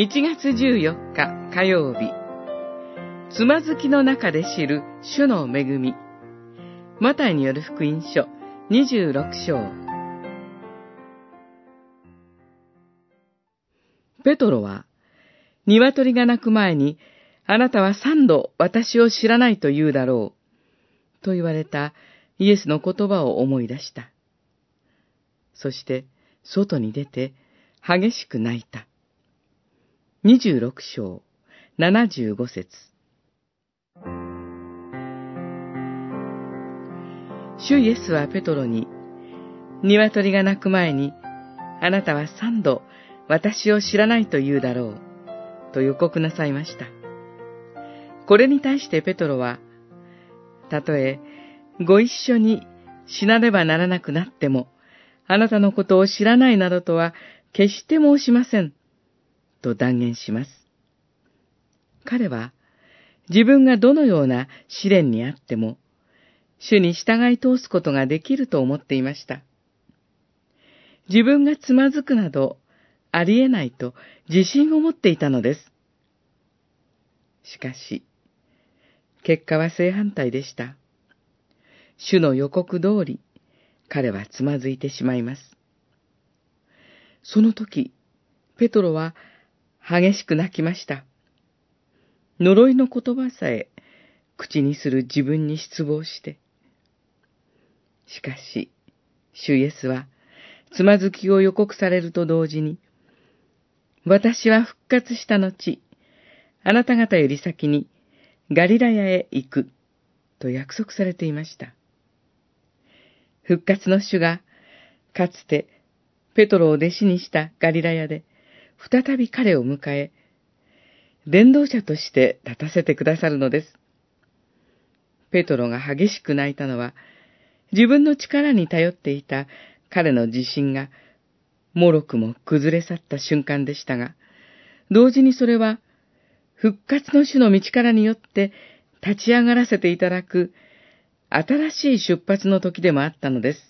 1月14日火曜日、つまずきの中で知る主の恵み。マタイによる福音書26章。ペトロは、鶏が鳴く前に、あなたは三度私を知らないと言うだろう。と言われたイエスの言葉を思い出した。そして、外に出て、激しく泣いた。26章、75節主イエスはペトロに、鶏が鳴く前に、あなたは三度私を知らないと言うだろう、と予告なさいました。これに対してペトロは、たとえご一緒に死なねばならなくなっても、あなたのことを知らないなどとは決して申しません。と断言します。彼は、自分がどのような試練にあっても、主に従い通すことができると思っていました。自分がつまずくなど、ありえないと自信を持っていたのです。しかし、結果は正反対でした。主の予告通り、彼はつまずいてしまいます。その時、ペトロは激しく泣きました。呪いの言葉さえ口にする自分に失望して。しかし、主イエスは、つまずきを予告されると同時に、私は復活した後、あなた方より先にガリラヤへ行く、と約束されていました。復活の主が、かつてペトロを弟子にしたガリラヤで、再び彼を迎え、伝道者として立たせてくださるのです。ペトロが激しく泣いたのは、自分の力に頼っていた彼の自信が、もろくも崩れ去った瞬間でしたが、同時にそれは、復活の主の道からによって立ち上がらせていただく、新しい出発の時でもあったのです。